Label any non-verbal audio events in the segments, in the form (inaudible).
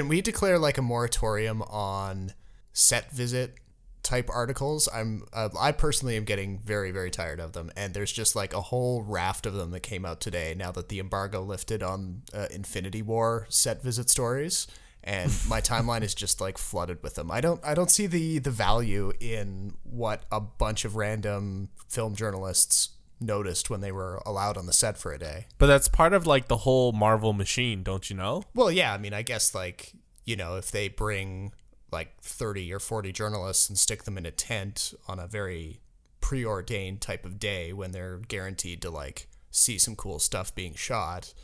Can we declare like a moratorium on set visit type articles? I'm uh, I personally am getting very very tired of them, and there's just like a whole raft of them that came out today. Now that the embargo lifted on uh, Infinity War set visit stories, and (laughs) my timeline is just like flooded with them. I don't I don't see the the value in what a bunch of random film journalists noticed when they were allowed on the set for a day. But that's part of like the whole Marvel machine, don't you know? Well, yeah, I mean, I guess like, you know, if they bring like 30 or 40 journalists and stick them in a tent on a very preordained type of day when they're guaranteed to like see some cool stuff being shot,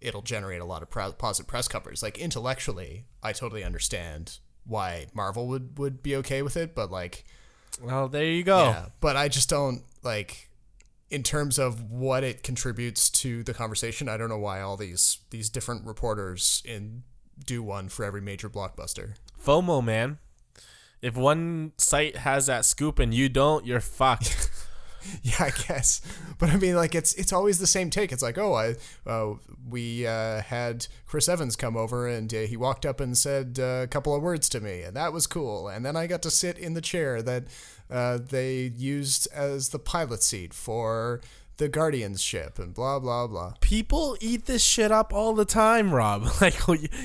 it'll generate a lot of positive press coverage. Like intellectually, I totally understand why Marvel would would be okay with it, but like Well, there you go. yeah, but I just don't like in terms of what it contributes to the conversation. I don't know why all these these different reporters in do one for every major blockbuster. FOMO, man. If one site has that scoop and you don't, you're fucked. (laughs) (laughs) Yeah, I guess. But I mean, like it's it's always the same take. It's like, oh, I uh, we uh, had Chris Evans come over and uh, he walked up and said uh, a couple of words to me, and that was cool. And then I got to sit in the chair that uh, they used as the pilot seat for the Guardians ship, and blah blah blah. People eat this shit up all the time, Rob. (laughs) Like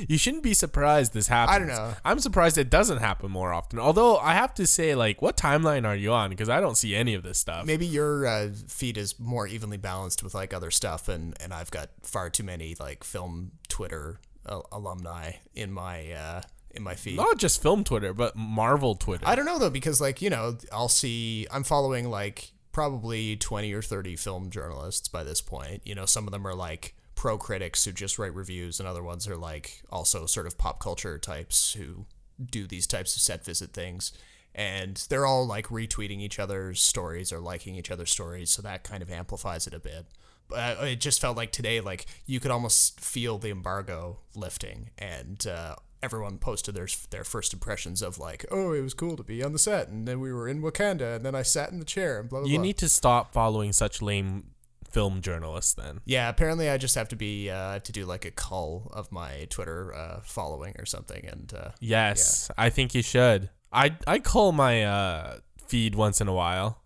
you- shouldn't be surprised this happens. I don't know. I'm surprised it doesn't happen more often. Although I have to say, like, what timeline are you on? Because I don't see any of this stuff. Maybe your uh, feed is more evenly balanced with like other stuff, and and I've got far too many like film Twitter uh, alumni in my uh, in my feed. Not just film Twitter, but Marvel Twitter. I don't know though because like you know I'll see I'm following like probably 20 or 30 film journalists by this point. You know some of them are like pro critics who just write reviews and other ones are like also sort of pop culture types who do these types of set visit things. And they're all like retweeting each other's stories or liking each other's stories, so that kind of amplifies it a bit. But uh, it just felt like today, like you could almost feel the embargo lifting, and uh, everyone posted their their first impressions of like, oh, it was cool to be on the set, and then we were in Wakanda, and then I sat in the chair, and blah blah. you blah. need to stop following such lame film journalists then. yeah, apparently I just have to be uh, to do like a cull of my Twitter uh, following or something, and uh, Yes, I think you should. I I call my uh, feed once in a while.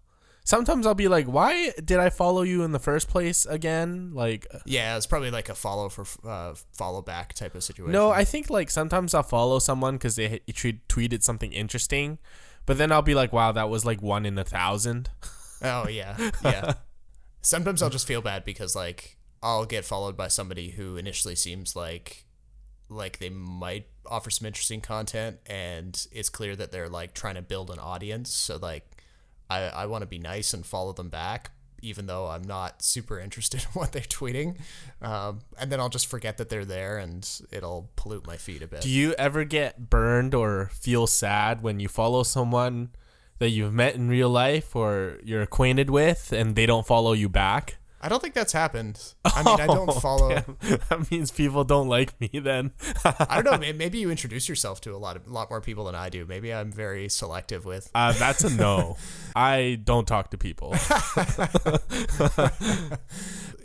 Sometimes I'll be like, "Why did I follow you in the first place again?" Like, yeah, it's probably like a follow for uh, follow back type of situation. no, I think like sometimes I'll follow someone because they tweet- tweeted something interesting, but then I'll be like, "Wow, that was like one in a thousand. Oh yeah, yeah. (laughs) Sometimes I'll just feel bad because like I'll get followed by somebody who initially seems like like they might offer some interesting content and it's clear that they're like trying to build an audience. So like I, I want to be nice and follow them back even though I'm not super interested (laughs) in what they're tweeting. Um, and then I'll just forget that they're there and it'll pollute my feed a bit. Do you ever get burned or feel sad when you follow someone that you've met in real life or you're acquainted with and they don't follow you back? I don't think that's happened. I mean, I (laughs) don't Oh, follow. damn. (laughs) That means people don't like me then. I don't know. (laughs) Maybe you introduce yourself to a lot of a lot more people than I do. Maybe I'm very selective with. Uh, that's a no. I don't talk to people.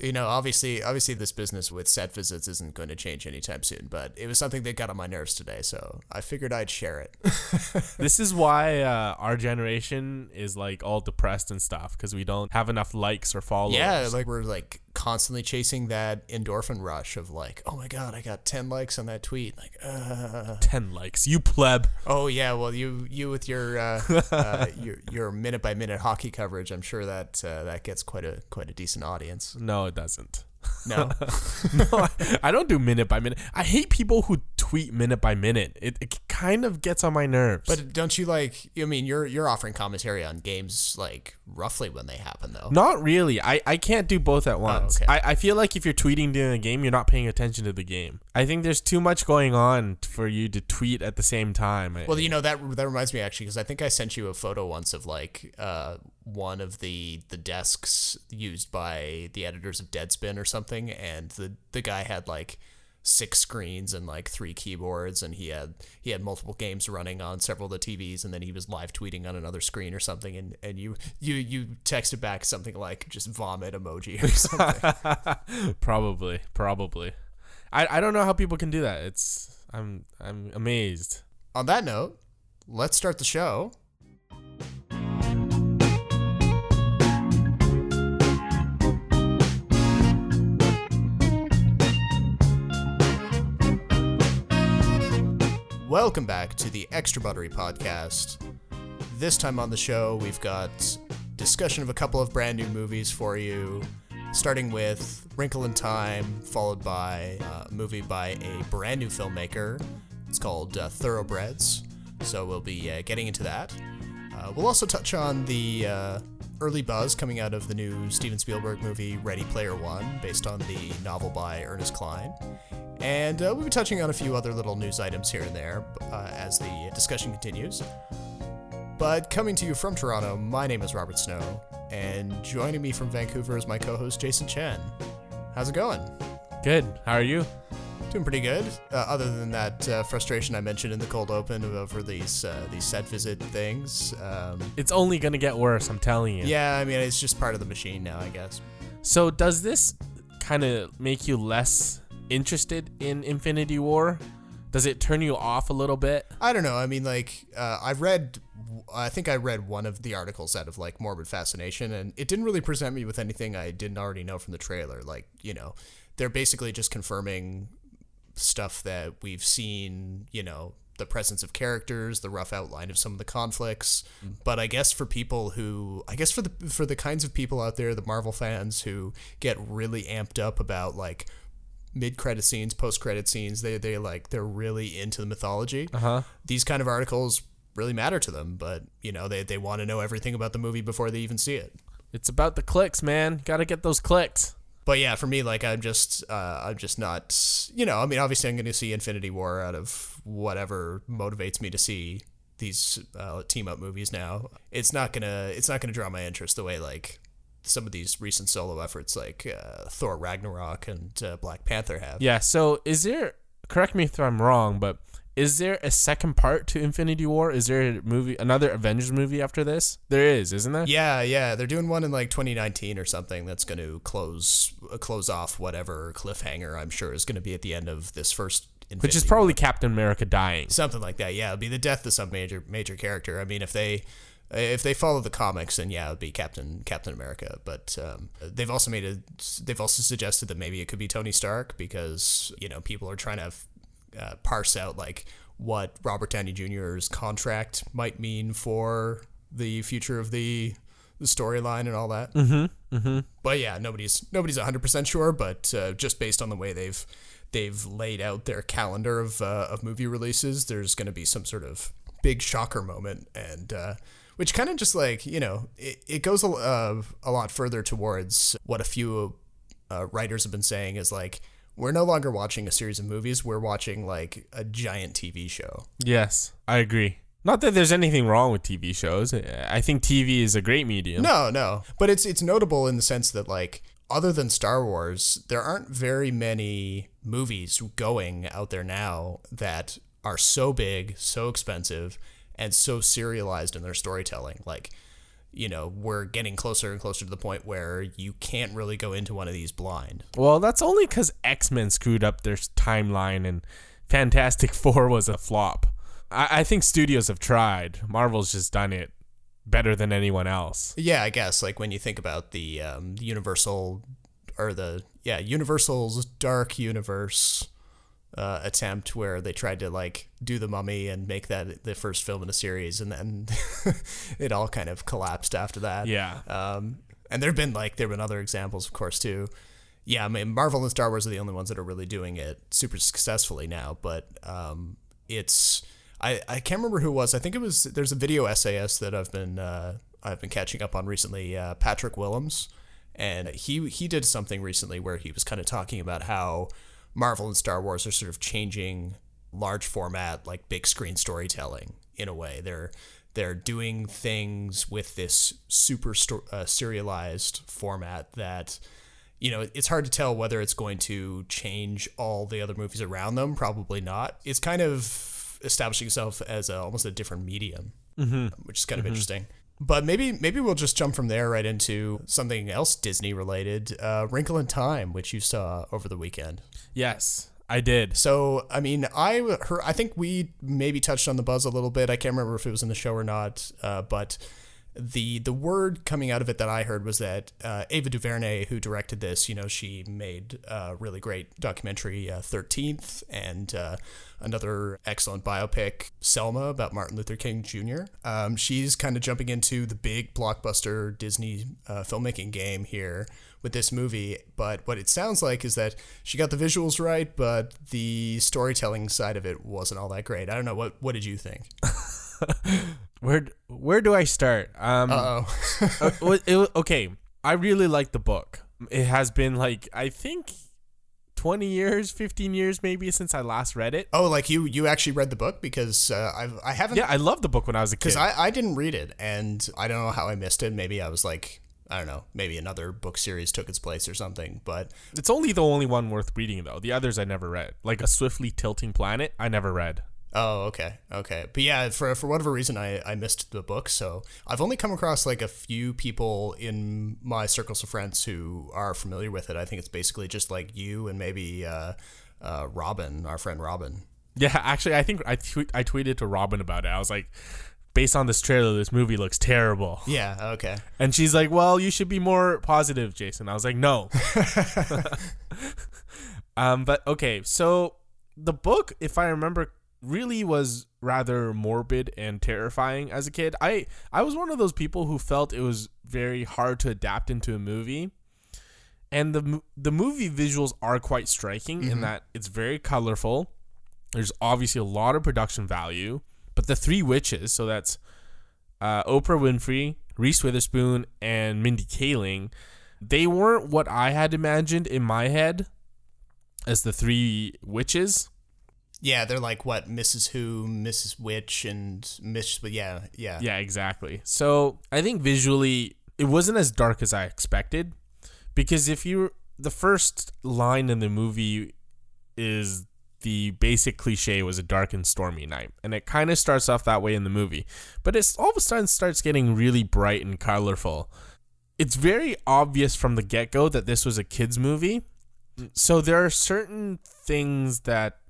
You know, obviously, obviously, this business with set visits isn't going to change anytime soon. But it was something that got on my nerves today, so I figured I'd share it. this is why uh, our generation is like all depressed and stuff because we don't have enough likes or followers. yeah, like we're like constantly chasing that endorphin rush of like, oh my god, I got ten likes on that tweet. Like, uh, 10 likes. You pleb. oh yeah, well you you with your uh, (laughs) uh, your your minute by minute hockey coverage, I'm sure that uh, that gets quite a quite a decent audience. No, it doesn't. No. (laughs) no, I, don't do minute by minute. I hate people who tweet minute by minute. It, it kind of gets on my nerves. But don't you like? I mean, you're you're offering commentary on games like roughly when they happen, though. Not really. I, I can't do both at once. okay. I, I feel like if you're tweeting during a game, you're not paying attention to the game. I think there's too much going on for you to tweet at the same time. Well, you know that that reminds me actually because I think I sent you a photo once of like uh, one of the the desks used by the editors of Deadspin or something, and the the guy had like six screens and like three keyboards and he had he had multiple games running on several of the TVs and then he was live tweeting on another screen or something and and you you you texted back something like just vomit emoji or (laughs) something probably, probably. I, I don't know how people can do that. It's I'm I'm amazed. On that note, let's start the show. Welcome back to the Extra Buttery Podcast. This time on the show, we've got discussion of a couple of brand new movies for you, starting with Wrinkle in Time, followed by uh, a movie by a brand new filmmaker. It's called uh, Thoroughbreds. So we'll be uh, getting into that. Uh, we'll also touch on the uh, early buzz coming out of the new Steven Spielberg movie Ready Player One, based on the novel by Ernest Cline. And uh, we'll be touching on a few other little news items here and there uh, as the discussion continues. But coming to you from Toronto, my name is Robert Snow, and joining me from Vancouver is my co host Jason Chen. How's it going? Good. How are you? Doing pretty good. Uh, other than that uh, frustration I mentioned in the cold open over these uh, these set visit things. Um, It's only gonna get worse. I'm telling you. yeah, I mean it's just part of the machine now, I guess. So does this kind of make you less interested in Infinity War? Does it turn you off a little bit? I don't know. I mean, like uh, I've read, I think I read one of the articles out of like Morbid Fascination, and it didn't really present me with anything I didn't already know from the trailer. Like you know, they're basically just confirming stuff that we've seen. You know, the presence of characters, the rough outline of some of the conflicts. But I guess for people who, I guess for the for the kinds of people out there, the Marvel fans who get really amped up about like mid credit scenes, post credit scenes, they they like they're really into the mythology. Uh huh. These kind of articles really matter to them, but you know, they they want to know everything about the movie before they even see it. It's about the clicks, man. Got to get those clicks. But yeah, for me, like I'm just, uh, I'm just not, you know, I mean, obviously I'm going to see Infinity War out of whatever motivates me to see these uh, team up movies. Now, it's not gonna, it's not gonna draw my interest the way like some of these recent solo efforts, like uh, Thor Ragnarok and uh, Black Panther have. Yeah. So is there? Correct me if I'm wrong, but is there a second part to Infinity War? Is there a movie, another Avengers movie after this? There is, isn't there? Yeah, yeah, they're doing one in like 2019 or something that's going to close uh, close off whatever cliffhanger I'm sure is going to be at the end of this first. Infinity Which is probably Captain America dying. something like that. Yeah, it'll be the death of some major major character. I mean, if they if they follow the comics, then yeah, it'd be Captain Captain America. But um, they've also made a they've also suggested that maybe it could be Tony Stark because you know people are trying to uh, parse out like what Robert Downey Jr.'s contract might mean for the future of the the storyline and all that. Mm-hmm. Mm-hmm. But yeah, nobody's nobody's 100% sure, but uh, just based on the way they've they've laid out their calendar of uh, of movie releases, there's going to be some sort of big shocker moment and uh, which kind of just like, you know, it, it goes a, uh, a lot further towards what a few uh, writers have been saying is like we're no longer watching a series of movies, we're watching like a giant TV show. Yes, I agree. Not that there's anything wrong with TV shows. I think TV is a great medium. No, no. But it's it's notable in the sense that like other than Star Wars, there aren't very many movies going out there now that are so big, so expensive, and so serialized in their storytelling. Like, you know, we're getting closer and closer to the point where you can't really go into one of these blind. Well, that's only because X Men screwed up their timeline and Fantastic (laughs) Four was a flop. I, I think studios have tried. Marvel's just done it better than anyone else. Yeah, I guess like when you think about the um, Universal or the yeah Universal's Dark Universe uh, attempt where they tried to like do the Mummy and make that the first film in a series, and then (laughs) it all kind of collapsed after that. Yeah. Um, and there've been like there've been other examples, of course, too. Yeah, I mean Marvel and Star Wars are the only ones that are really doing it super successfully now, but um, it's I, I can't remember who it was. I think it was there's a video essayist that I've been uh, I've been catching up on recently, uh, Patrick Willems, and he he did something recently where he was kind of talking about how Marvel and Star Wars are sort of changing large format like big screen storytelling in a way. They're they're doing things with this super sto- uh, serialized format that you know it's hard to tell whether it's going to change all the other movies around them probably not it's kind of establishing itself as a, almost a different medium Mm-hmm. which is kind of interesting but maybe maybe we'll just jump from there right into something else disney related uh, wrinkle in time which you saw over the weekend Yes. I did. So, I mean, I heard, I think we maybe touched on the buzz a little bit. I can't remember if it was in the show or not, uh, but the the word coming out of it that I heard was that uh, Ava DuVernay, who directed this, you know, she made a really great documentary, uh, Thirteenth, and uh, another excellent biopic, Selma, about Martin Luther King Jr. Um, she's kind of jumping into the big blockbuster Disney uh, filmmaking game here with this movie. But what it sounds like is that she got the visuals right, but the storytelling side of it wasn't all that great. I don't know. What What did you think? (laughs) where Where do I start? Um, oh. uh, (laughs) it, okay, I really like the book. It has been like I think 20 years 15 years maybe since i last read it. Oh like you you actually read the book? Because uh, I've, i haven't yeah i loved the book when i was a kid. Because I, I didn't read it and i don't know how i missed it. Maybe i was like i don't know maybe another book series took its place or something but it's only the only one worth reading though. The others i never read. Like a swiftly tilting planet i never read Oh, okay, okay, but yeah, for for whatever reason, I I missed the book, so I've only come across like a few people in my circles of friends who are familiar with it. I think it's basically just like you and maybe uh, uh, Robin, our friend Robin. Yeah, actually, I think I tweet I tweeted to Robin about it. I was like, based on this trailer, this movie looks terrible. Yeah, okay. And she's like, well, you should be more positive, Jason. I was like, no. (laughs) (laughs) um, but okay, so the book, if I remember really was rather morbid and terrifying as a kid. I I was one of those people who felt it was very hard to adapt into a movie. And the the movie visuals are quite striking mm-hmm. in that it's very colorful. There's obviously a lot of production value, but the three witches, so that's uh, Oprah Winfrey, Reese Witherspoon, and Mindy Kaling, they weren't what I had imagined in my head as the three witches. Yeah, they're like what Mrs. Who, Mrs. Which, and Miss. But yeah, yeah, yeah, exactly. So I think visually it wasn't as dark as I expected, because if you the first line in the movie is the basic cliche was a dark and stormy night, and it kind of starts off that way in the movie, but it's all of a sudden starts getting really bright and colorful. It's very obvious from the get go that this was a kids movie. So there are certain things that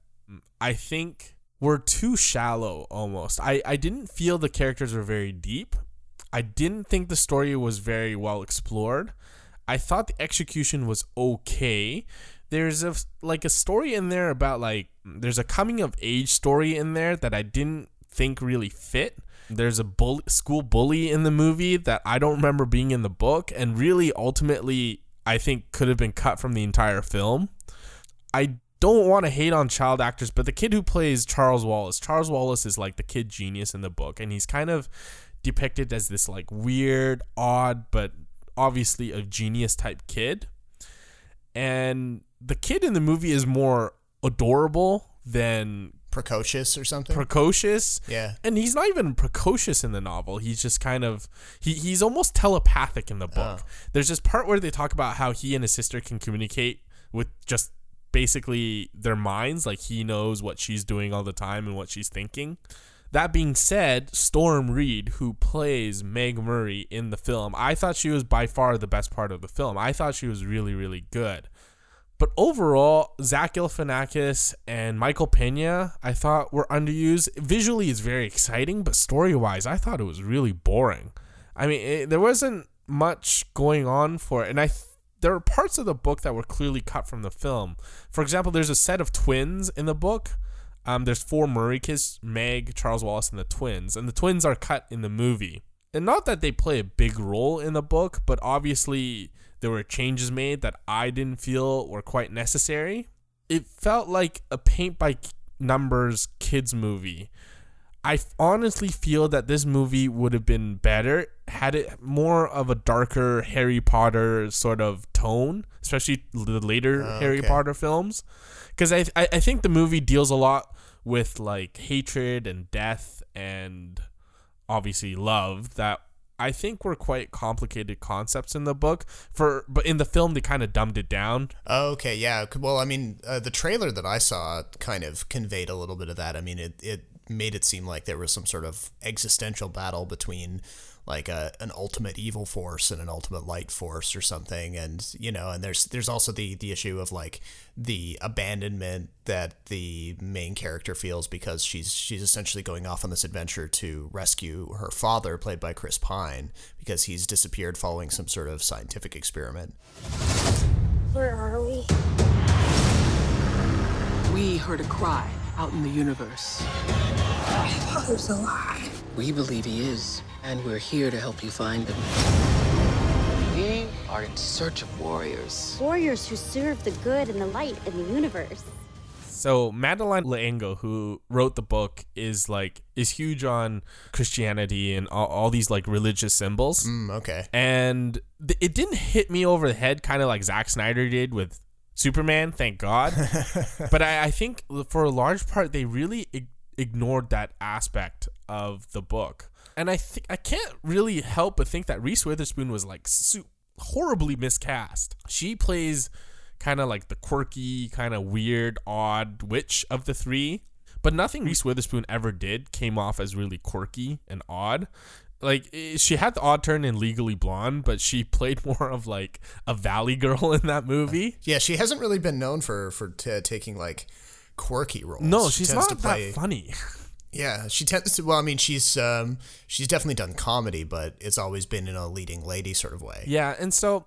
I think were too shallow almost. I, I didn't feel the characters were very deep. I didn't think the story was very well explored. I thought the execution was okay. There's a like a story in there about like there's a coming of age story in there that I didn't think really fit. There's a bull, school bully in the movie that I don't remember being in the book and really ultimately I think could have been cut from the entire film. I don't want to hate on child actors, but the kid who plays Charles Wallace, Charles Wallace is like the kid genius in the book, and he's kind of depicted as this like weird, odd, but obviously a genius type kid. And the kid in the movie is more adorable than precocious or something. Precocious. Yeah. And he's not even precocious in the novel. He's just kind of he he's almost telepathic in the book. Oh. There's this part where they talk about how he and his sister can communicate with just basically their minds. Like he knows what she's doing all the time and what she's thinking. That being said, Storm Reid, who plays Meg Murray in the film, I thought she was by far the best part of the film. I thought she was really, really good. But overall, Zach Galifianakis and Michael Pena, I thought were underused. Visually, it's very exciting, but story-wise, I thought it was really boring. I mean, it, there wasn't much going on for it, and I there are parts of the book that were clearly cut from the film. For example, there's a set of twins in the book. Um, there's four Murray kids, Meg, Charles Wallace, and the twins, and the twins are cut in the movie. And not that they play a big role in the book, but obviously there were changes made that I didn't feel were quite necessary. It felt like a paint by numbers kids movie I honestly feel that this movie would have been better had it more of a darker Harry Potter sort of tone, especially the later oh, Harry Potter films. Because I, I I think the movie deals a lot with like hatred and death and obviously love that I think were quite complicated concepts in the book. For but in the film they kind of dumbed it down. Okay, yeah. Well, I mean, uh, the trailer that I saw kind of conveyed a little bit of that. I mean, it it made it seem like there was some sort of existential battle between like a, an ultimate evil force and an ultimate light force or something. And you know and there's there's also the the issue of like the abandonment that the main character feels because she's she's essentially going off on this adventure to rescue her father played by Chris Pine because he's disappeared following some sort of scientific experiment. Where are we? We heard a cry out in the universe my father's alive we believe he is and we're here to help you find him. We are in search of warriors. Warriors who serve the good and the light in the universe. So Madeleine L'Engle, who wrote the book, is like is huge on Christianity and all, all these like religious symbols. Mm, okay. And th- it didn't hit me over the head, kind of like Zack Snyder did with Superman. Thank God. (laughs) but I, I think for a large part, they really ig- ignored that aspect of the book and I think I can't really help but think that Reese Witherspoon was like su- horribly miscast. She plays kind of like the quirky, kind of weird, odd witch of the three, but nothing Reese Witherspoon ever did came off as really quirky and odd. Like she had the odd turn in Legally Blonde, but she played (laughs) more of like a valley girl in that movie. Yeah, she hasn't really been known for for t- taking like quirky roles. No, she's she not that funny. Yeah, she tends to. Well, I mean, she's um, she's definitely done comedy, but it's always been in a leading lady sort of way. Yeah, and so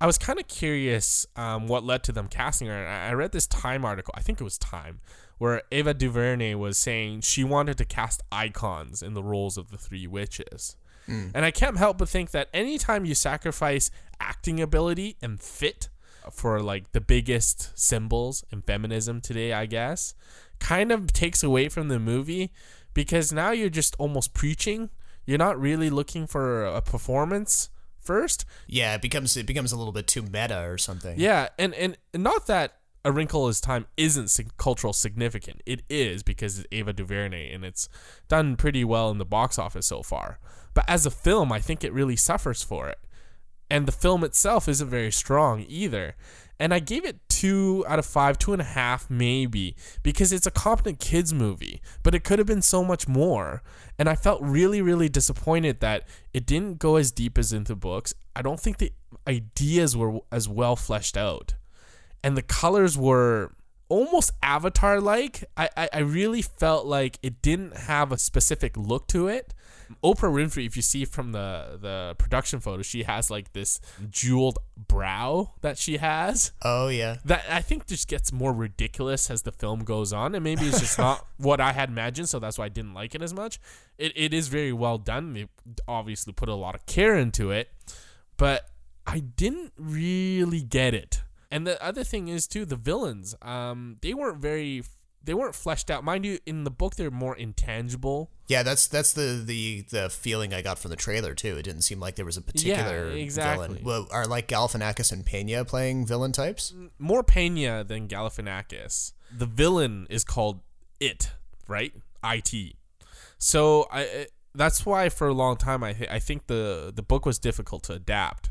I was kind of curious um, what led to them casting her. I read this Time article. I think it was Time, where Ava DuVernay was saying she wanted to cast icons in the roles of the three witches. Mm. And I can't help but think that anytime you sacrifice acting ability and fit for like the biggest symbols in feminism today, I guess, kind of takes away from the movie because now you're just almost preaching. You're not really looking for a performance first. Yeah, it becomes it becomes a little bit too meta or something. Yeah, and and not that A Wrinkle in Time isn't cultural significant. It is because it's Ava DuVernay and it's done pretty well in the box office so far. But as a film, I think it really suffers for it. And the film itself isn't very strong either and I gave it two out of five, two and a half maybe, because it's a competent kids movie, but it could have been so much more. And I felt really, really disappointed that it didn't go as deep as into books. I don't think the ideas were as well fleshed out, and the colors were almost avatar like. I, I, I really felt like it didn't have a specific look to it. Oprah Winfrey, if you see from the the production photo, she has like this jeweled brow that she has. Oh yeah. That I think just gets more ridiculous as the film goes on, and maybe it's just not (laughs) what I had imagined, so that's why I didn't like it as much. It it is very well done. They obviously put a lot of care into it, but I didn't really get it. And the other thing is too, the villains. Um, they weren't very they weren't fleshed out. Mind you, in the book they're more intangible. Yeah, that's that's the the the feeling I got from the trailer too. It didn't seem like there was a particular yeah, exactly. villain. Well, are like Galifianakis and Pena playing villain types? More Pena than Galifianakis. The villain is called It, right? It. So I that's why for a long time I I think the the book was difficult to adapt.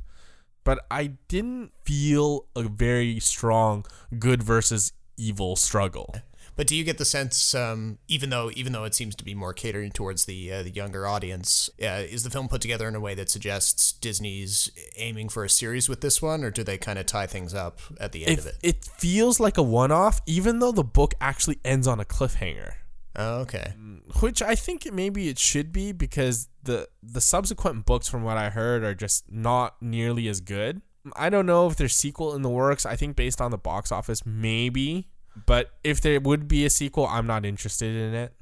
But I didn't feel a very strong good versus evil struggle. But do you get the sense, um, even though even though it seems to be more catering towards the uh, the younger audience, uh, is the film put together in a way that suggests Disney's aiming for a series with this one, or do they kind of tie things up at the end it, of it? It feels like a one off, even though the book actually ends on a cliffhanger. Oh, okay. Which I think maybe it should be because the the subsequent books, from what I heard, are just not nearly as good. I don't know if there's sequel in the works. I think based on the box office, maybe but if there would be a sequel, I'm not interested in it.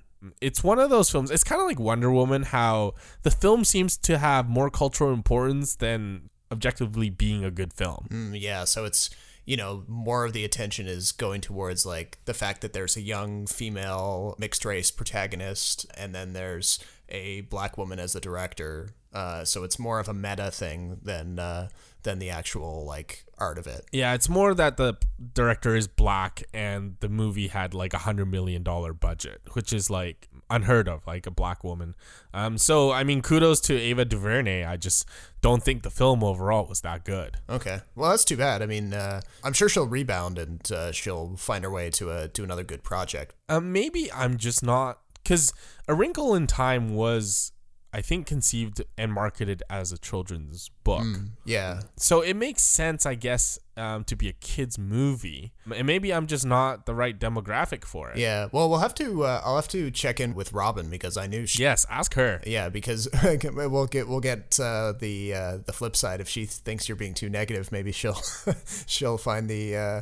It's one of those films. It's kind of like Wonder Woman, how the film seems to have more cultural importance than objectively being a good film. Mm, yeah, so it's you know more of the attention is going towards like the fact that there's a young female mixed race protagonist, and then there's a black woman as the director. Uh, so it's more of a meta thing than uh, than the actual like art of it. Yeah, it's more that the director is black and the movie had like a hundred million dollar budget, which is like unheard of, like a black woman. Um, so I mean, kudos to Ava DuVernay. I just don't think the film overall was that good. Okay, well that's too bad. I mean, uh, I'm sure she'll rebound and uh, she'll find her way to a to another good project. Um, maybe I'm just not because A Wrinkle in Time was, I think, conceived and marketed as a children's book. Yeah. So it makes sense, I guess, um, to be a kids movie. And maybe I'm just not the right demographic for it. Yeah. Well, we'll have to. Uh, I'll have to check in with Robin because I knew she. Yes, ask her. Yeah, because (laughs) we'll get we'll get uh, the uh, the flip side. If she thinks you're being too negative, maybe she'll (laughs) she'll find the uh,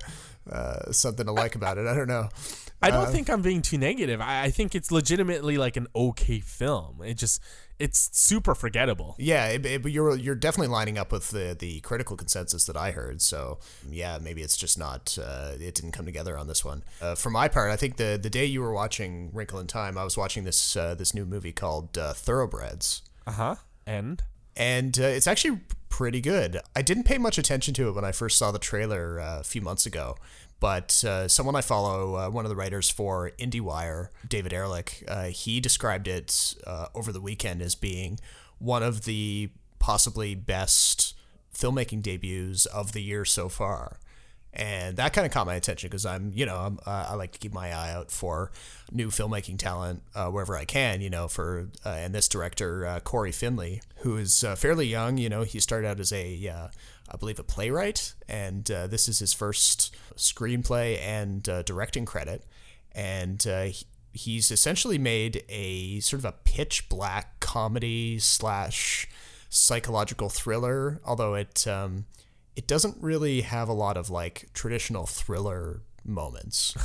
uh, something to like about it. I don't know. I don't think I'm being too negative. I, I think it's legitimately like an okay film. It just it's super forgettable. Yeah, but you're you're definitely lining up with the the critical consensus that I heard. So yeah, maybe it's just not uh, it didn't come together on this one. Uh, for my part, I think the the day you were watching Wrinkle in Time, I was watching this uh, this new movie called uh, Thoroughbreds. Uh huh. And and uh, it's actually pretty good. I didn't pay much attention to it when I first saw the trailer uh, a few months ago, but uh, someone I follow, uh, one of the writers for IndieWire, David Ehrlich, uh, he described it uh, over the weekend as being one of the possibly best filmmaking debuts of the year so far. And that kind of caught my attention because I'm, you know, I'm, uh, I like to keep my eye out for new filmmaking talent uh, wherever I can, you know, for, uh, and this director, uh, Cory Finley, who is fairly young, you know, he started out as a, I believe, a playwright, and uh, this is his first screenplay and uh, directing credit. And uh, he's essentially made a sort of a pitch black comedy slash psychological thriller, although it, um, it doesn't really have a lot of like traditional thriller moments.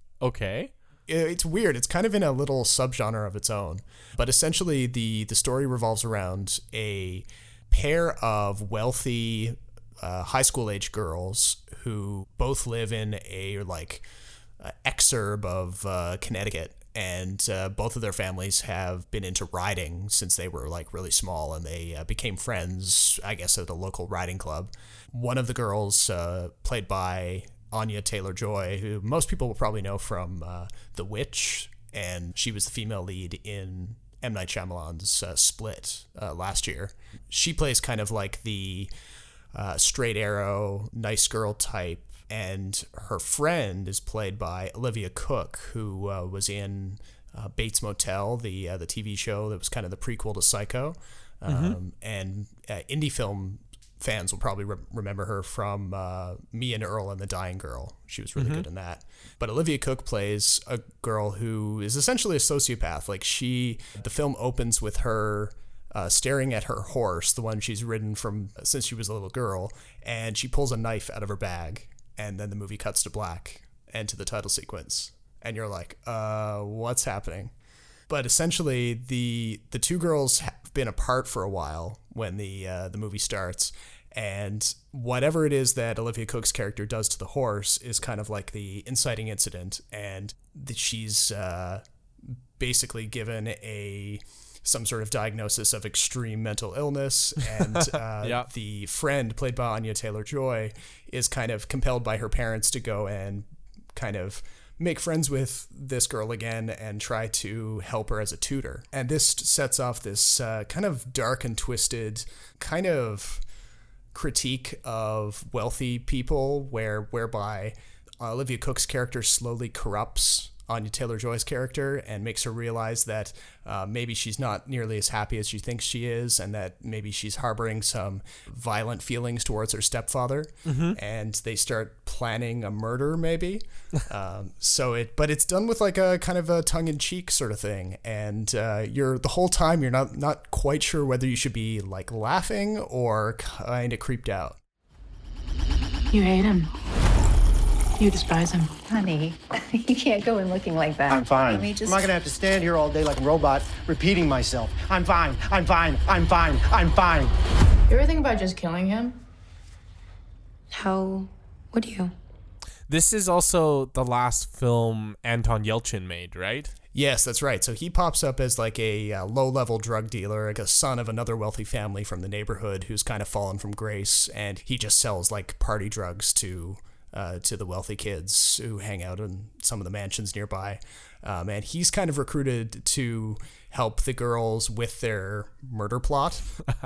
(laughs) okay. it's weird. It's kind of in a little subgenre of its own. But essentially, the the story revolves around a pair of wealthy uh, high school age girls who both live in a like uh, exurb of uh, Connecticut. And uh, both of their families have been into riding since they were like really small, and they uh, became friends, I guess, at a local riding club. One of the girls, uh, played by Anya Taylor Joy, who most people will probably know from uh, The Witch, and she was the female lead in M. Night Shyamalan's uh, Split uh, last year. She plays kind of like the uh, straight arrow, nice girl type, and her friend is played by Olivia Cooke, who uh, was in uh, Bates Motel, the uh, the TV show that was kind of the prequel to Psycho, um, and uh, indie film fans will probably re- remember her from uh, Me and Earl and the Dying Girl. She was really good in that. But Olivia Cooke plays a girl who is essentially a sociopath. Like she, the film opens with her uh, staring at her horse, the one she's ridden from since she was a little girl, and she pulls a knife out of her bag, and then the movie cuts to black and to the title sequence, and you're like, uh, what's happening? But essentially, the the two girls have been apart for a while when the uh, the movie starts, and whatever it is that Olivia Cooke's character does to the horse is kind of like the inciting incident, and that she's uh, basically given a some sort of diagnosis of extreme mental illness, and (laughs) uh, Yeah. the friend played by Anya Taylor Joy is kind of compelled by her parents to go and kind of make friends with this girl again and try to help her as a tutor. And this sets off this uh, kind of dark and twisted kind of critique of wealthy people where whereby Olivia Cooke's character slowly corrupts Anya Taylor Joy's character and makes her realize that uh, maybe she's not nearly as happy as she thinks she is, and that maybe she's harboring some violent feelings towards her stepfather. And they start planning a murder, maybe. (laughs) um, so it, but it's done with like a kind of a tongue-in-cheek sort of thing, and uh, you're the whole time you're not not quite sure whether you should be like laughing or kind of creeped out. You hate him. You despise him. Honey, (laughs) you can't go in looking like that. I'm fine. Let me just. I'm not gonna have to stand here all day like a robot repeating myself. I'm fine. I'm fine. I'm fine. I'm fine. You ever think about just killing him? How would you? This is also the last film Anton Yelchin made, right? Yes, that's right. So he pops up as like a uh, low-level drug dealer, like a son of another wealthy family from the neighborhood who's kind of fallen from grace, and he just sells like party drugs to uh, to the wealthy kids who hang out in some of the mansions nearby. Um, and he's kind of recruited to help the girls with their murder plot,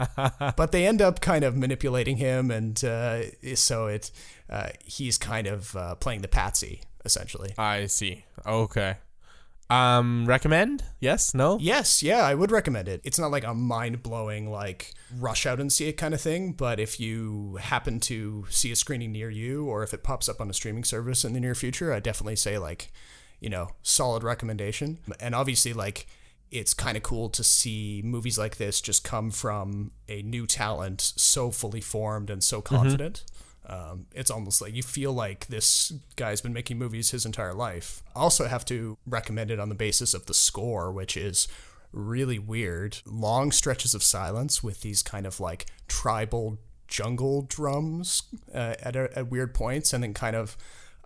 (laughs) but they end up kind of manipulating him, and uh, so it uh, he's kind of uh, playing the patsy essentially. I see. Okay. Um, recommend? Yes? No? Yes, yeah, I would recommend it. It's not like a mind blowing, like, rush out and see it kind of thing, but if you happen to see a screening near you or if it pops up on a streaming service in the near future, I definitely say, like, you know, solid recommendation. And obviously, like, it's kind of cool to see movies like this just come from a new talent so fully formed and so confident. Um, it's almost like you feel like this guy's been making movies his entire life. Also, have to recommend it on the basis of the score, which is really weird. Long stretches of silence with these kind of like tribal jungle drums uh, at, at weird points, and then kind of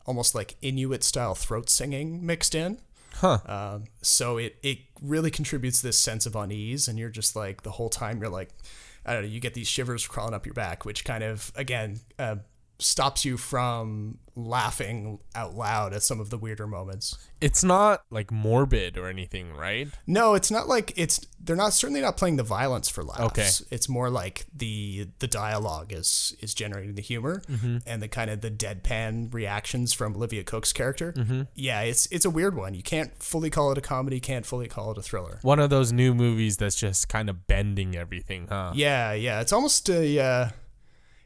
almost like Inuit style throat singing mixed in. Huh. Um, so it it really contributes this sense of unease, and you're just like the whole time you're like, I don't know, you get these shivers crawling up your back, which kind of again uh, stops you from laughing out loud at some of the weirder moments. It's not like morbid or anything, right? No, it's not like it's they're not certainly not playing the violence for laughs. Okay. It's more like the the dialogue is is generating the humor Mm-hmm. and the kind of the deadpan reactions from Olivia Cooke's character. Mm-hmm. Yeah, it's it's a weird one. You can't fully call it a comedy, can't fully call it a thriller. One of those new movies that's just kind of bending everything, huh? Yeah, yeah. It's almost a. Uh,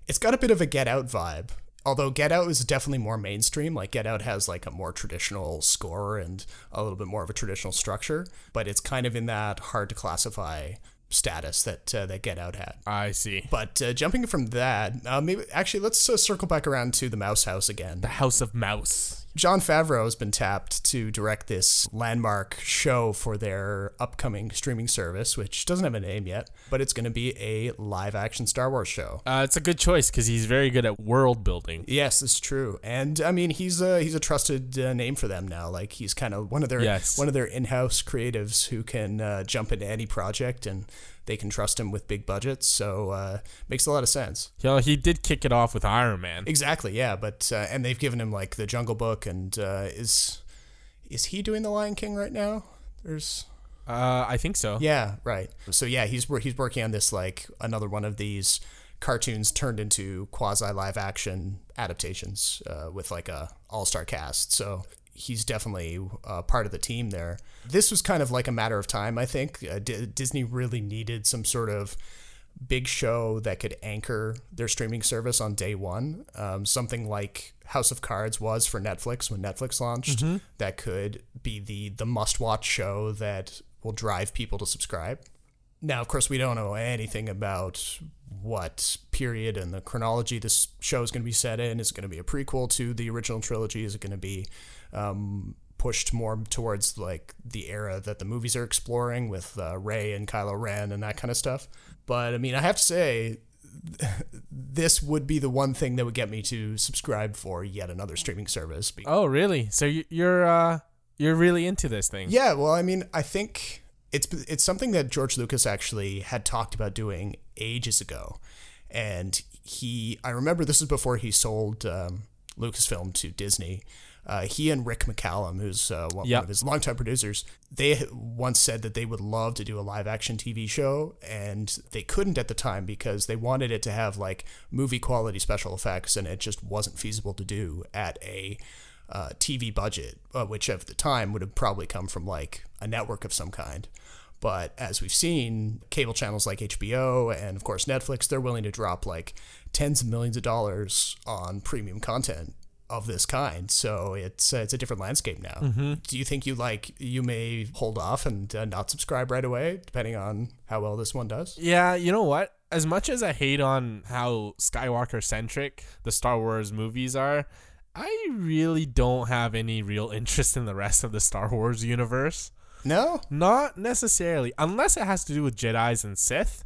it's got a bit of a Get Out vibe. Although Get Out is definitely more mainstream. Like Get Out has like a more traditional score and a little bit more of a traditional structure, but it's kind of in that hard to classify status that uh, that Get Out had. I see. But uh, jumping from that, uh, maybe actually let's uh, circle back around to the Mouse House again. The House of Mouse. Jon Favreau has been tapped to direct this landmark show for their upcoming streaming service, which doesn't have a name yet, but it's going to be a live action Star Wars show. Uh, it's a good choice because he's very good at world building. Yes, it's true, and I mean he's a he's a trusted uh, name for them now. Like he's kind of one of their Yes. one of their in-house creatives who can uh, jump into any project and they can trust him with big budgets. So uh, makes a lot of sense. Yeah, he did kick it off with Iron Man. Exactly, yeah. But uh, and they've given him like the Jungle Book, and uh, is is he doing the Lion King right now? There's Uh, I think so. yeah, right. So yeah, he's he's working on this like another one of these cartoons turned into quasi live action adaptations uh, with like a all star cast. So he's definitely uh, part of the team there. This was kind of like a matter of time, I think. Uh, D- Disney really needed some sort of big show that could anchor their streaming service on day one. Um, something like House of Cards was for Netflix when Netflix launched. That could be the the must watch show that will drive people to subscribe. Now, of course, we don't know anything about what period and the chronology this show is going to be set in. Is it going to be a prequel to the original trilogy? Is it going to be um, pushed more towards like the era that the movies are exploring with uh, Rey and Kylo Ren and that kind of stuff? But I mean, I have to say, (laughs) this would be the one thing that would get me to subscribe for yet another streaming service. Oh, really? So you- you're uh, you're really into this thing? Yeah, well, I mean, I think it's it's something that George Lucas actually had talked about doing ages ago, and he I remember this is before he sold um, Lucasfilm to Disney. Uh, he and Rick McCallum, who's uh, one, Yep. one of his longtime producers, they once said that they would love to do a live action TV show, and they couldn't at the time because they wanted it to have like movie quality special effects, and it just wasn't feasible to do at a uh, TV budget, uh, which at the time would have probably come from like a network of some kind. But as we've seen, cable channels like HBO and of course Netflix, they're willing to drop like tens of millions of dollars on premium content of this kind. So it's uh, it's a different landscape now. Do you think you like you may hold off and uh, not subscribe right away, depending on how well this one does? Yeah, you know what? As much as I hate on how Skywalker centric the Star Wars movies are, I really don't have any real (laughs) interest in the rest of the Star Wars universe. No, Not necessarily, unless it has to do with Jedi's and Sith.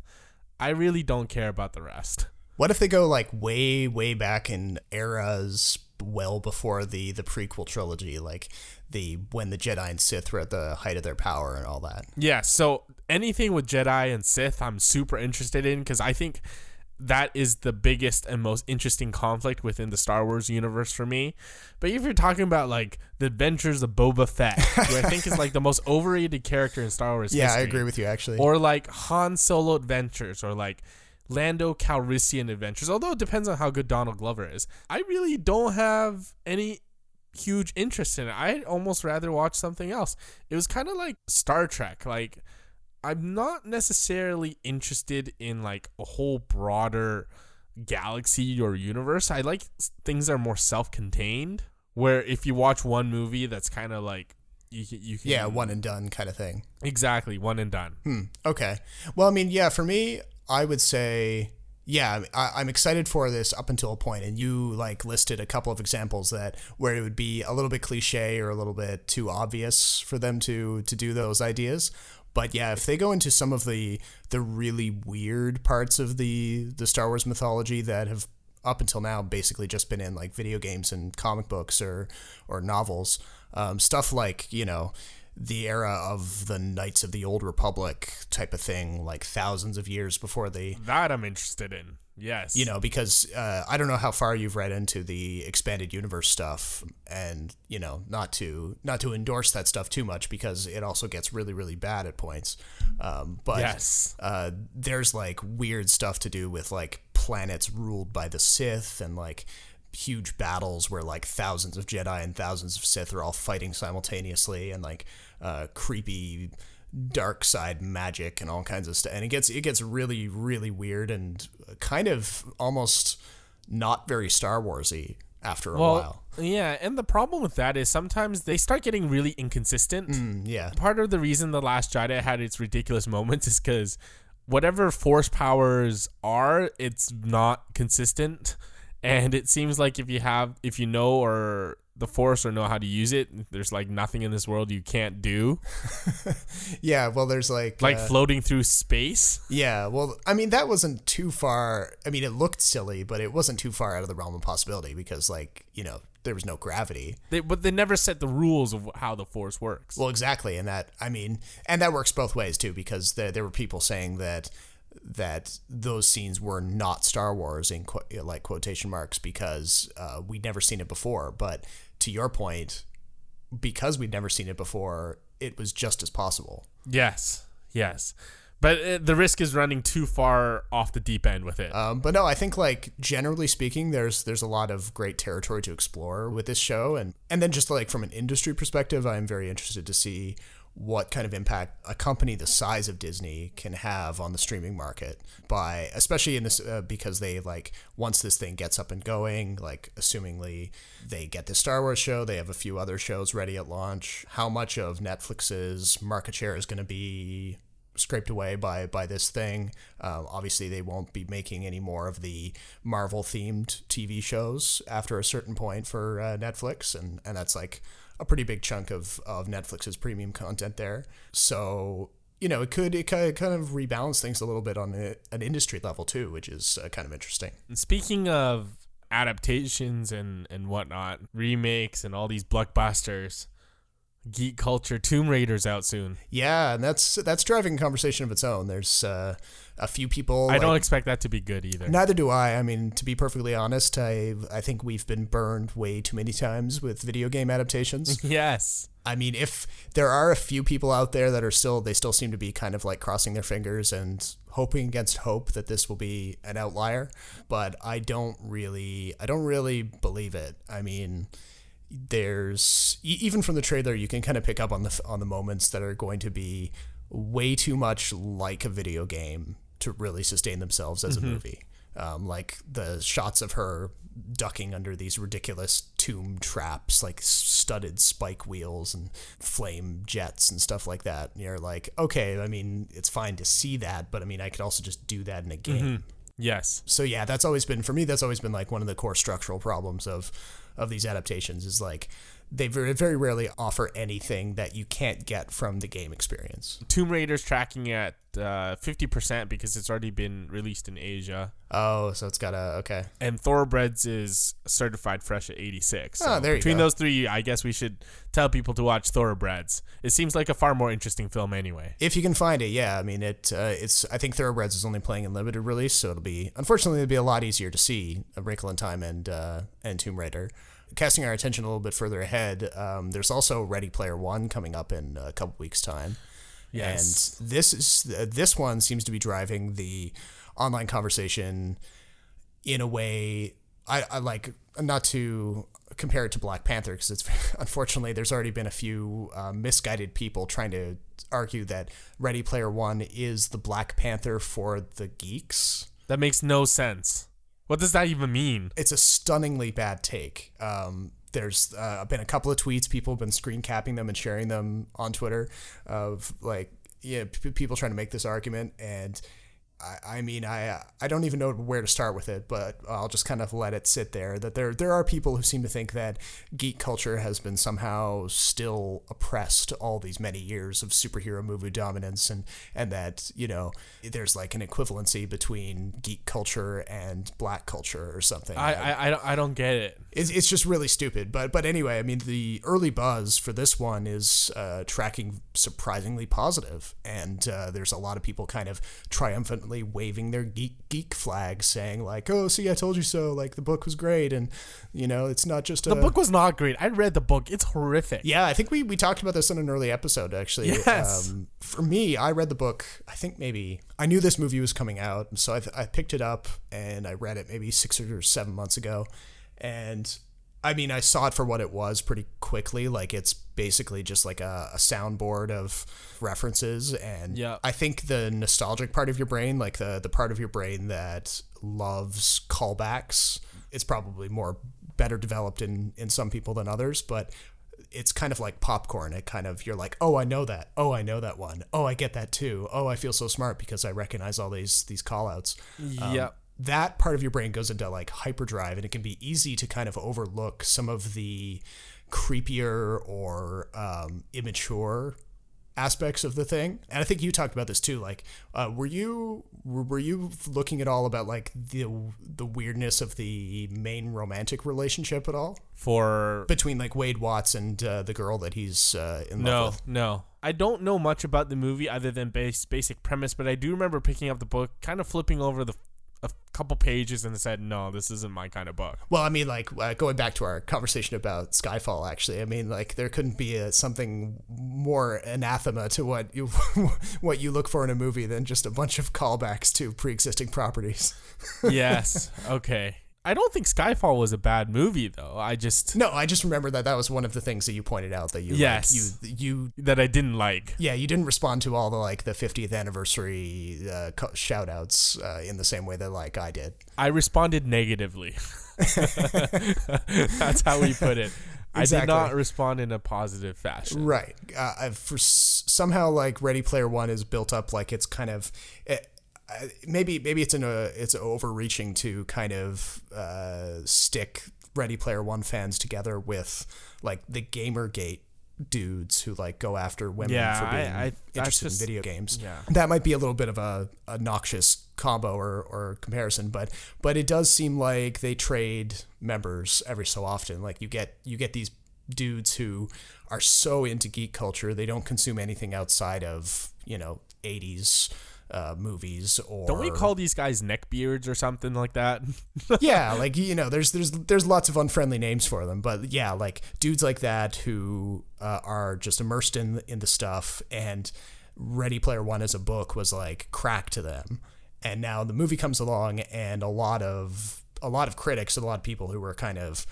I really don't care about the rest. What if they go like way, way back in eras well before the the prequel trilogy, like the when the Jedi and Sith were at the height of their power and all that? Yeah, so anything with Jedi and Sith, I'm super interested in because I think that is the biggest and most interesting conflict within the Star Wars universe for me. But if you're talking about like the adventures of Boba Fett, who I think is like the most overrated character in Star Wars (laughs) Yeah, I agree with you actually. or like Han Solo adventures, or like Lando Calrissian adventures. Although it depends on how good Donald Glover is. I really don't have any huge interest in it. I'd almost rather watch something else. It was kind of like Star Trek. Like I'm not necessarily interested in like a whole broader galaxy or universe. I like things that are more self-contained. Where if you watch one movie, that's kind of like you can, you can Yeah, one and done kind of thing. exactly one and done. Hmm. Okay. Well, I mean, yeah, for me, I would say, yeah, I, I'm excited for this up until a point, and you like listed a couple of examples that where it would be a little bit cliche or a little bit too obvious for them to to do those ideas. But yeah, if they go into some of the the really weird parts of the the Star Wars mythology that have up until now basically just been in like video games and comic books or or novels, um, stuff like you know the era of the Knights of the Old Republic type of thing, like thousands of years before they That I'm interested in. Yes. you know because uh, i don't know how far you've read into the expanded universe stuff and you know not to not to endorse that stuff too much because it also gets really really bad at points um, but Yes. uh, there's like weird stuff to do with like planets ruled by the sith and like huge battles where like thousands of jedi and thousands of sith are all fighting simultaneously and like uh, creepy dark side magic and all kinds of stuff and it gets it gets really really weird and kind of almost not very star warsy after a well, while. yeah, and the problem with that is sometimes they start getting really inconsistent. Mm, yeah. Part of the reason the Last Jedi had its ridiculous moments is because whatever force powers are, it's not consistent, and it seems like if you have if you know or the force or know how to use it, there's like nothing in this world you can't do, (laughs) yeah well there's like like uh, floating through space. Yeah, well, I mean, that wasn't too far. I mean, it looked silly, but it wasn't too far out of the realm of possibility because, like, you know, there was no gravity. They, but they never set the rules of how the force works. Well, exactly, and that I mean, and that works both ways too because there, there were people saying that that those scenes were not Star Wars in qu- like quotation marks because uh, we'd never seen it before. But to your point, because we'd never seen it before, it was just as possible. yes, yes, but uh, the risk is running too far off the deep end with it. Um, but no, I think like generally speaking, there's there's a lot of great territory to explore with this show, and and then just like from an industry perspective, I'm very interested to see what kind of impact a company the size of Disney can have on the streaming market by especially in this uh, because they like once this thing gets up and going like assumingly they get the Star Wars show they have a few other shows ready at launch how much of Netflix's market share is going to be scraped away by by this thing. Um, obviously, they won't be making any more of the Marvel themed TV shows after a certain point for uh, Netflix, and and that's like a pretty big chunk of of Netflix's premium content there. So. You know, it could it kind of rebalance things a little bit on a, an industry level too, which is uh, kind of interesting. And Speaking of adaptations and and whatnot, remakes and all these blockbusters, geek culture, Tomb Raider's out soon. Yeah, and that's that's driving a conversation of its own. There's uh, a few people. I don't expect that to be good either. Neither do I. I mean, to be perfectly honest, I I think we've been burned way too many times with video game adaptations. (laughs) yes. I mean, if there are a few people out there that are still they still seem to be kind of like crossing their fingers and hoping against hope that this will be an outlier, but I don't really I don't really believe it. I mean, there's even from the trailer you can kind of pick up on the on the moments that are going to be way too much like a video game to really sustain themselves as a movie. Um, like the shots of her ducking under these ridiculous tomb traps, like studded spike wheels and flame jets and stuff like that. And you're like, okay, I mean, it's fine to see that, but I mean, I could also just do that in a game Yes. so yeah, that's always been for me. That's always been like one of the core structural problems of of these adaptations is like they very very rarely offer anything that you can't get from the game experience. Tomb Raider's tracking at uh, 50% because it's already been released in Asia. Oh, so it's got a okay. And Thoroughbreds is certified fresh at 86. So Oh, there you between go. those three, I guess we should tell people to watch Thoroughbreds. It seems like a far more interesting film anyway. If you can find it, yeah. I mean, it uh, it's I think Thoroughbreds is only playing in limited release, so it'll be unfortunately it'll be a lot easier to see A Wrinkle in Time and uh, and Tomb Raider. Casting our attention a little bit further ahead, um, there's also Ready Player One coming up in a couple weeks' time. Yes. And this is uh, this one seems to be driving the online conversation in a way I, I like not to compare it to Black Panther because it's (laughs) unfortunately there's already been a few uh, misguided people trying to argue that Ready Player One is the Black Panther for the geeks. That makes no sense. What does that even mean? It's a stunningly bad take. Um, there's uh, been a couple of tweets people have been screen capping them and sharing them on Twitter of like yeah p- people trying to make this argument and I, I mean, I I don't even know where to start with it, but I'll just kind of let it sit there. That there there are people who seem to think that geek culture has been somehow still oppressed all these many years of superhero movie dominance, and and that you know there's like an equivalency between geek culture and black culture or something. I I, I, don't, I don't get it. It's, it's just really stupid. But but anyway, I mean, the early buzz for this one is uh, tracking surprisingly positive, and uh, there's a lot of people kind of triumphantly waving their geek geek flag, saying like, "Oh, see, I told you so." Like the book was great, and you know, it's not just a... The book was not great. I read the book. It's horrific. yeah, I think we, we talked about this in an early episode, actually. Yes. Um, for me, I read the book, I think maybe, I knew this movie was coming out. So I, I picked it up and I read it maybe six or seven months ago. And I mean, I saw it for what it was pretty quickly. Like, it's basically just like a, a soundboard of references. And Yeah. I think the nostalgic part of your brain, like the, the part of your brain that loves callbacks, it's probably more better developed in, in some people than others. But it's kind of like popcorn. It kind of you're like, oh, I know that. Oh, I know that one. Oh, I get that too. Oh, I feel so smart because I recognize all these these call outs. yeah. Um, That part of your brain goes into like hyperdrive, and it can be easy to kind of overlook some of the creepier or um, immature aspects of the thing. And I think you talked about this too. Like, uh, were you were were you looking at all about like the the weirdness of the main romantic relationship at all? For between like Wade Watts and uh, the girl that he's uh, in love no, with. no. I don't know much about the movie other than base basic premise, but I do remember picking up the book, kind of flipping over the a couple pages, and said, "No, this isn't my kind of book." Well, I mean, like uh, going back to our conversation about Skyfall, actually, I mean, like there couldn't be a, something more anathema to what you (laughs) what you look for in a movie than just a bunch of callbacks to pre-existing properties. (laughs) yes. Okay. I don't think Skyfall was a bad movie, though. I just No, I just remember that that was one of the things that you pointed out that you like, Yes. you you that I didn't like. yeah you didn't respond to all the like the 50th anniversary uh, co- shout outs uh, in the same way that like I did. I responded negatively. (laughs) That's how we put it. I did not respond in a positive fashion. Right. Uh, I've- for s- somehow like Ready Player One is built up like it's kind of it, uh, maybe maybe it's in a it's overreaching to kind of uh, stick Ready Player One fans together with like the GamerGate dudes who like go after women Yeah, for being I- I- interested just- in video games. yeah. That might be a little bit of a, a noxious combo or, or comparison, but but it does seem like they trade members every so often. Like you get you get these dudes who are so into geek culture they don't consume anything outside of you know 80s uh, movies or Don't we call these guys neckbeards or something like that? (laughs) yeah, like you know, there's there's there's lots of unfriendly names for them, but yeah, like dudes like that who uh, are just immersed in in the stuff. And Ready Player One as a book was like crack to them, and now the movie comes along, and a lot of a lot of critics, and a lot of people who were kind of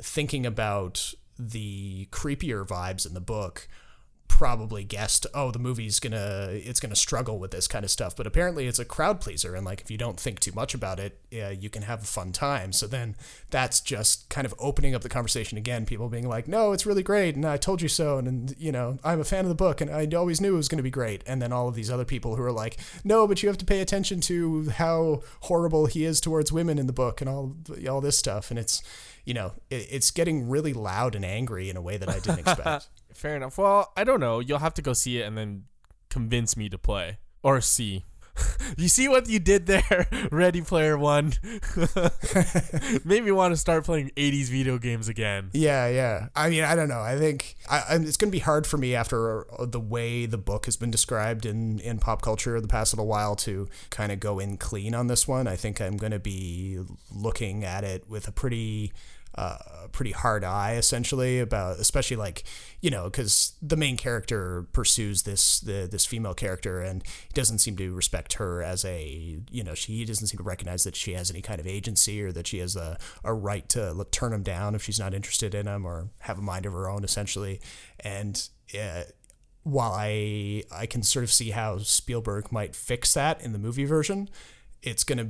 thinking about the creepier vibes in the book probably guessed oh the movie's gonna it's gonna struggle with this kind of stuff. But apparently it's a crowd pleaser and like if you don't think too much about it you can have a fun time. So then that's just kind of opening up the conversation again people being like no it's really great and i told you so and, and you know i'm a fan of the book and i always knew it was to be great. And then all of these other people who are like no but you have to pay attention to how horrible he is towards women in the book and all all this stuff. And it's you know it, it's getting really loud and angry in a way that i didn't expect (laughs) Fair enough. Well, I don't know. You'll have to go see it and then convince me to play or see. (laughs) you see what you did there, (laughs) Ready Player One. (laughs) Made me want to start playing '80s video games again. Yeah, yeah. I mean, I don't know. I think I, it's going to be hard for me after uh, the way the book has been described in, in pop culture the past little while to kind of go in clean on this one. I think I'm going to be looking at it with a pretty a pretty hard eye essentially about especially like you know because the main character pursues this the, this female character and he doesn't seem to respect her as a you know she doesn't seem to recognize that she has any kind of agency or that she has a, a right to look, turn him down if she's not interested in him or have a mind of her own essentially. And uh, while I I can sort of see how Spielberg might fix that in the movie version, it's going to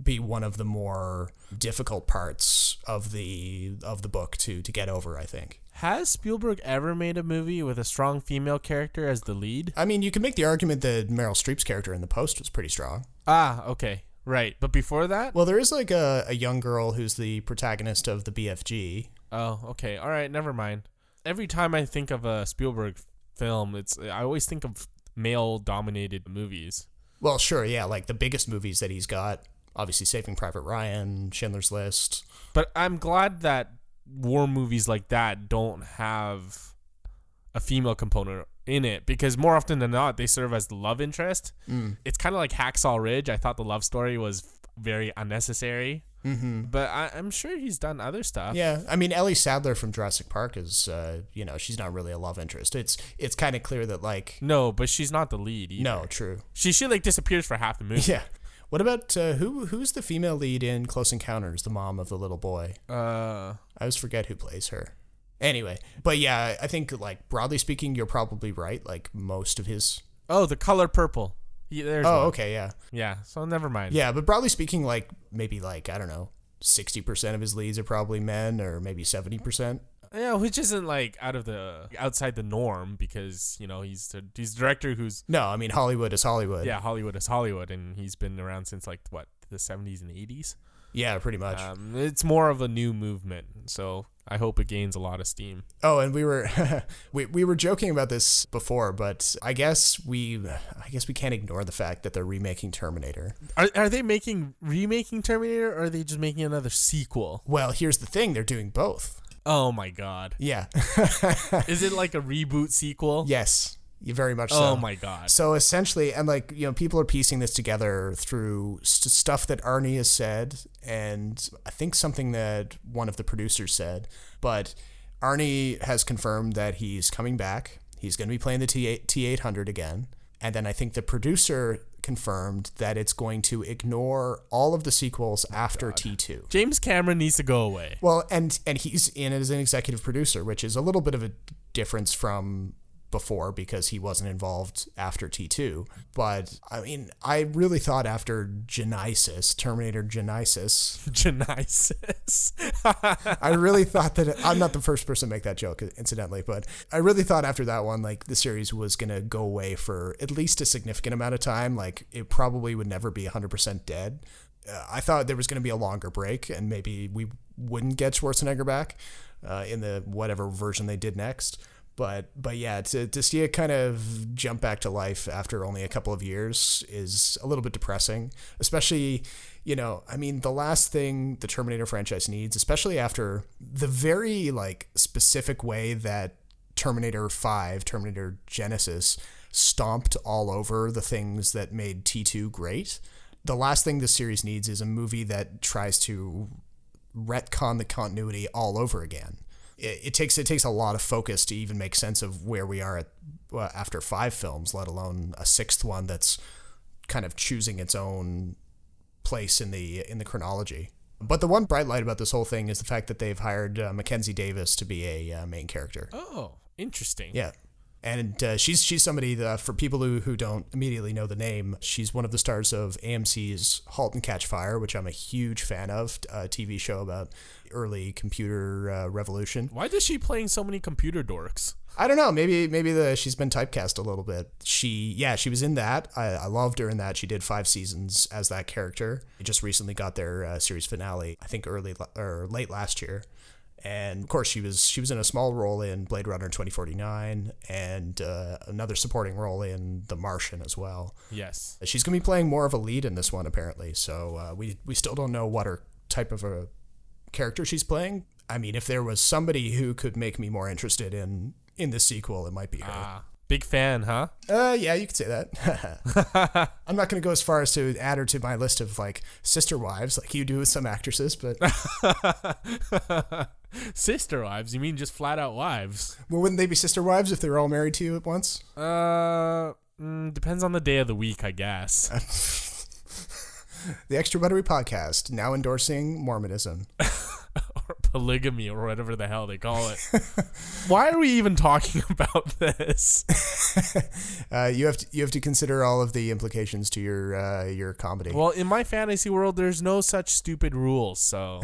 be one of the more difficult parts of the of the book to to get over, I think. Has Spielberg ever made a movie with a strong female character as the lead? I mean, you can make the argument that Meryl Streep's character in The Post was pretty strong. Ah, okay. Right. But before that? Well, there is like a, a young girl who's the protagonist of the BFG. Oh, okay. All right, never mind. Every time I think of a Spielberg film, it's I always think of male dominated movies. Well, sure, yeah, like the biggest movies that he's got, obviously Saving Private Ryan, Schindler's List. But I'm glad that war movies like that don't have a female component in it because more often than not they serve as the love interest. Mm. It's kind of like Hacksaw Ridge. I thought the love story was very unnecessary. Mm-hmm. But I, I'm sure he's done other stuff. Yeah, I mean Ellie Sattler from Jurassic Park is, uh, you know, she's not really a love interest. It's it's kind of clear that like No, but she's not the lead either. no, true. She she like disappears for half the movie. (laughs) Yeah. What about uh, who who's the female lead in Close Encounters, the mom of the little boy? Uh, I always forget who plays her. Anyway, but yeah, I think like broadly speaking, you're probably right. Like most of his. oh, the color purple. Yeah, there's Oh, one. okay, yeah, Yeah, so never mind. yeah. But broadly speaking, like maybe like I don't know, sixty percent of his leads are probably men, or maybe seventy percent. Yeah, which isn't like out of the outside the norm because you know he's the, he's the director who's No, I mean Hollywood is Hollywood. yeah Hollywood is Hollywood and he's been around since like what the 70s and 80s. yeah, pretty much. Um, it's more of a new movement, so I hope it gains a lot of steam. Oh, and we were (laughs) we, we were joking about this before, but I guess we I guess we can't ignore the fact that they're remaking Terminator. Are are they making remaking Terminator or are they just making another sequel? Well, here's the thing, they're doing both. Oh my god. Yeah. (laughs) Is it like a reboot sequel? yes. You very much oh so. Oh my god. So essentially, and like you know, people are piecing this together through st- stuff that Arnie has said, and I think something that one of the producers said. But Arnie has confirmed that he's coming back. He's going to be playing the T eight hundred again, and then I think the producer confirmed that it's going to ignore all of the sequels oh after T two. James Cameron needs to go away. Well, and and he's in as an executive producer, which is a little bit of a difference from before because he wasn't involved after T2. But I mean, I really thought after Genesis, Terminator Genisys, (laughs) Genesis. (laughs) I really thought that I'm not the first person to make that joke, incidentally, but I really thought after that one, like the series was going to go away for at least a significant amount of time. Like it probably would never be 100% dead. Uh, I thought there was going to be a longer break and maybe we wouldn't get Schwarzenegger back uh, in the whatever version they did next. But but yeah, to, to see it kind of jump back to life after only a couple of years is a little bit depressing. Especially, you know, I mean, the last thing the Terminator franchise needs, especially after the very like specific way that Terminator 5, Terminator Genisys stomped all over the things that made T2 great. The last thing this series needs is a movie that tries to retcon the continuity all over again. It, it takes it takes a lot of focus to even make sense of where we are at well, after five films, let alone a sixth one that's kind of choosing its own place in the in the chronology. But the one bright light about this whole thing is the fact that they've hired uh, Mackenzie Davis to be a uh, main character. oh, interesting. Yeah. And uh, she's she's somebody that for people who, who don't immediately know the name, she's one of the stars of AMC's *Halt and Catch Fire*, which I'm a huge fan of, a TV show about early computer uh, revolution. Why is she playing so many computer dorks? I don't know. Maybe maybe the she's been typecast a little bit. She yeah, she was in that. I, I loved her in that. She did five seasons as that character. They just recently got their uh, series finale. I think early or late last year. And of course, she was she was in a small role in Blade Runner 2049 and uh, another supporting role in The Martian as well. Yes. She's going to be playing more of a lead in this one apparently. So uh, we we still don't know what her type of a character she's playing. I mean, if there was somebody who could make me more interested in in the sequel, it might be her. Ah. Big fan, huh? (laughs) Uh, yeah, you could say that. (laughs) I'm not going to go as far as to add her to my list of like sister wives, like you do with some actresses, but (laughs) Sister wives? You mean just flat out wives? well, wouldn't they be sister wives if they were all married to you at once? Uh, mm, depends on the day of the week, I guess. The Extra Buttery Podcast now endorsing Mormonism. (laughs) or polygamy, or whatever the hell they call it. (laughs) Why are we even talking (laughs) about this? Uh, you have to you have to consider all of the implications to your uh, your comedy. Well, in my fantasy world, there's no such stupid rules. So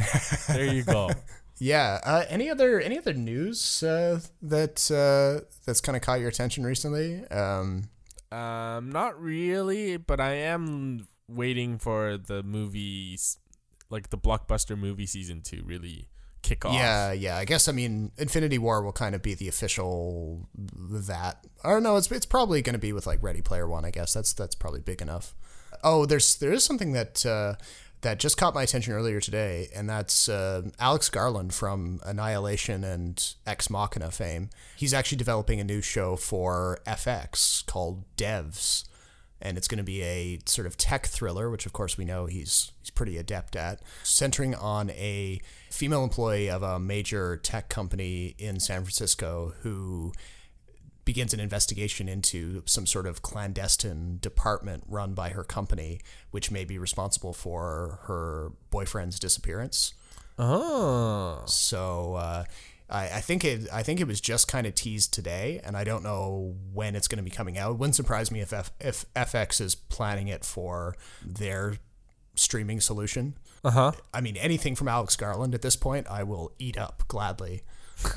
there you go. yeah. Uh, any other any other news uh, that uh, that's kind of caught your attention recently? Um, Um, not really, but I am waiting for the movies, like the blockbuster movie season to really kick off. Yeah, yeah. I guess I mean Infinity War will kind of be the official that. Or no, it's it's probably going to be with like Ready Player One. I guess that's that's probably big enough. Oh, there's there is something that uh, that just caught my attention earlier today, and that's uh, Alex Garland from Annihilation and Ex Machina fame. He's actually developing a new show for FX called Devs and it's going to be a sort of tech thriller, which of course we know he's he's pretty adept at, centering on a female employee of a major tech company in San Francisco who begins an investigation into some sort of clandestine department run by her company, which may be responsible for her boyfriend's disappearance. Oh. So uh, I, I think it I think it was just kind of teased today, and I don't know when it's going to be coming out. It wouldn't surprise me if F, if FX is planning it for their streaming solution. Uh huh. I mean, anything from Alex Garland at this point, I will eat up gladly.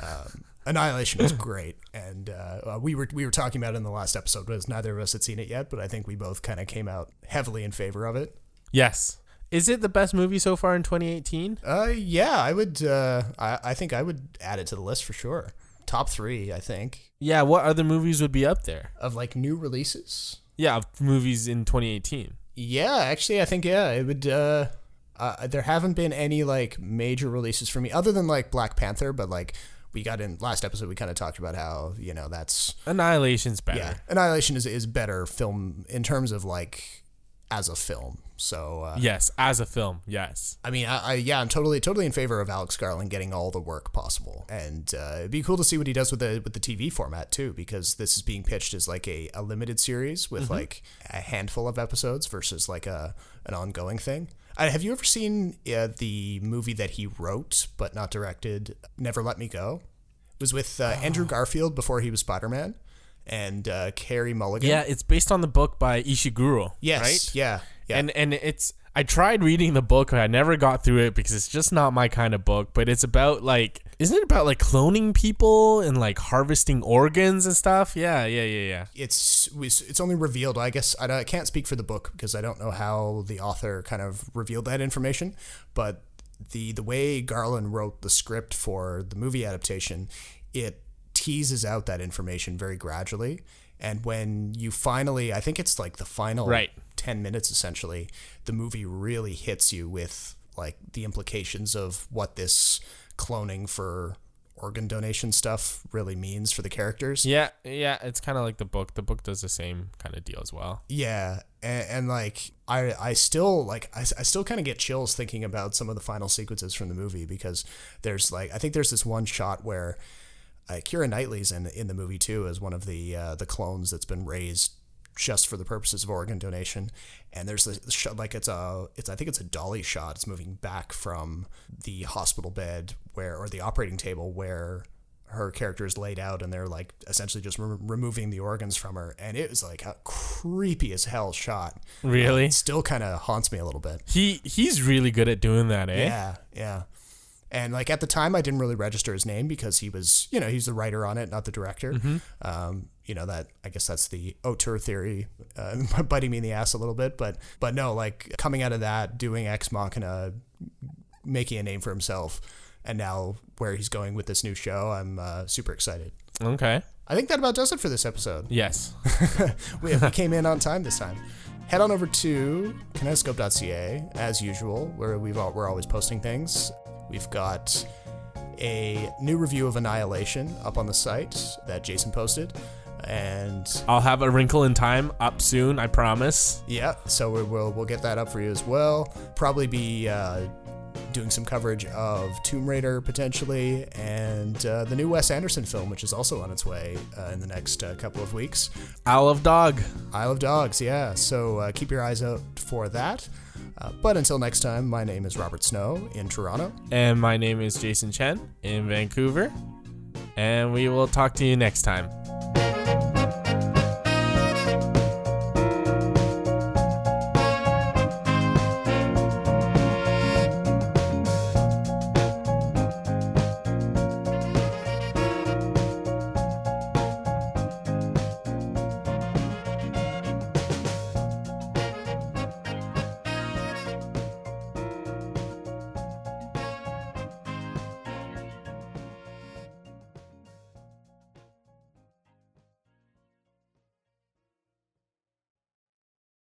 Um, Annihilation was great, and uh, we were we were talking about it in the last episode. Was neither of us had seen it yet, but I think we both kind of came out heavily in favor of it. Yes. Is it the best movie so far in 2018? Uh, yeah, I would. Uh, I I think I would add it to the list for sure. Top three, I think, Yeah. What other movies would be up there? of like new releases. Yeah, of movies in 2018. Yeah, actually, I think yeah, it would. Uh, uh, there haven't been any like major releases for me other than like Black Panther, but like we got in last episode, we kind of talked about how you know that's Annihilation's better. yeah, Annihilation is is better film in terms of like as a film. So uh, Yes, as a film. Yes. I mean, I, I yeah, I'm totally totally in favor of Alex Garland getting all the work possible, and uh, it'd be cool to see what he does with the with the TV format too, because this is being pitched as like a, a limited series with like a handful of episodes versus like a an ongoing thing. Uh, have you ever seen uh, the movie that he wrote but not directed, Never Let Me Go? It was with uh, Andrew Garfield before he was Spider Man, and uh, Carey Mulligan. Yeah, it's based on the book by Ishiguro. Yes. Right? Yeah. Yeah. And and it's I tried reading the book, but I never got through it because it's just not my kind of book. But it's about like, isn't it about like cloning people and like harvesting organs and stuff? Yeah, yeah, yeah, yeah. it's it's only revealed. I guess I, don't- I can't speak for the book because I don't know how the author kind of revealed that information. But the the way Garland wrote the script for the movie adaptation, it teases out that information very gradually. And when you finally, I think it's like the final Right. 10 minutes essentially, the movie really hits you with like the implications of what this cloning for organ donation stuff really means for the characters. Yeah, yeah, it's kind of like the book. The book does the same kind of deal as well. Yeah, and, and like I, I still like I, I still kind of get chills thinking about some of the final sequences from the movie because there's like I think there's this one shot where uh, Keira Knightley's in in the movie too as one of the uh, the clones that's been raised just for the purposes of organ donation. And there's this shot like it's a it's I think it's a dolly shot. It's moving back from the hospital bed where or the operating table where her character is laid out and they're like essentially just re- removing the organs from her and it was like a creepy as hell shot Really? it still kind of haunts me a little bit He he's really good at doing that, eh? yeah yeah and like at the time i didn't really register his name because he was you know he's the writer on it not the director um, you know that i guess that's the auteur theory uh, (laughs) biting me in the ass a little bit but but no like coming out of that doing ex machina making a name for himself and now where he's going with this new show i'm uh, super excited Okay. I think that about does it for this episode. (laughs) Yes. We, we came in on time this time. Head on over to kinetoscope.ca as usual, where we've all, we're always posting things. We've got a new review of Annihilation up on the site that Jason posted. And I'll have a Wrinkle in Time up soon, I promise. yeah, so we will we'll get that up for you as well. Probably be uh, doing some coverage of Tomb Raider potentially, and uh, the new Wes Anderson film, which is also on its way uh, in the next uh, couple of weeks. Isle of Dog. Isle of Dogs, yeah. So uh, keep your eyes out for that. Uh, but until next time, my name is Robert Snow in Toronto. And my name is Jason Chen in Vancouver. And we will talk to you next time.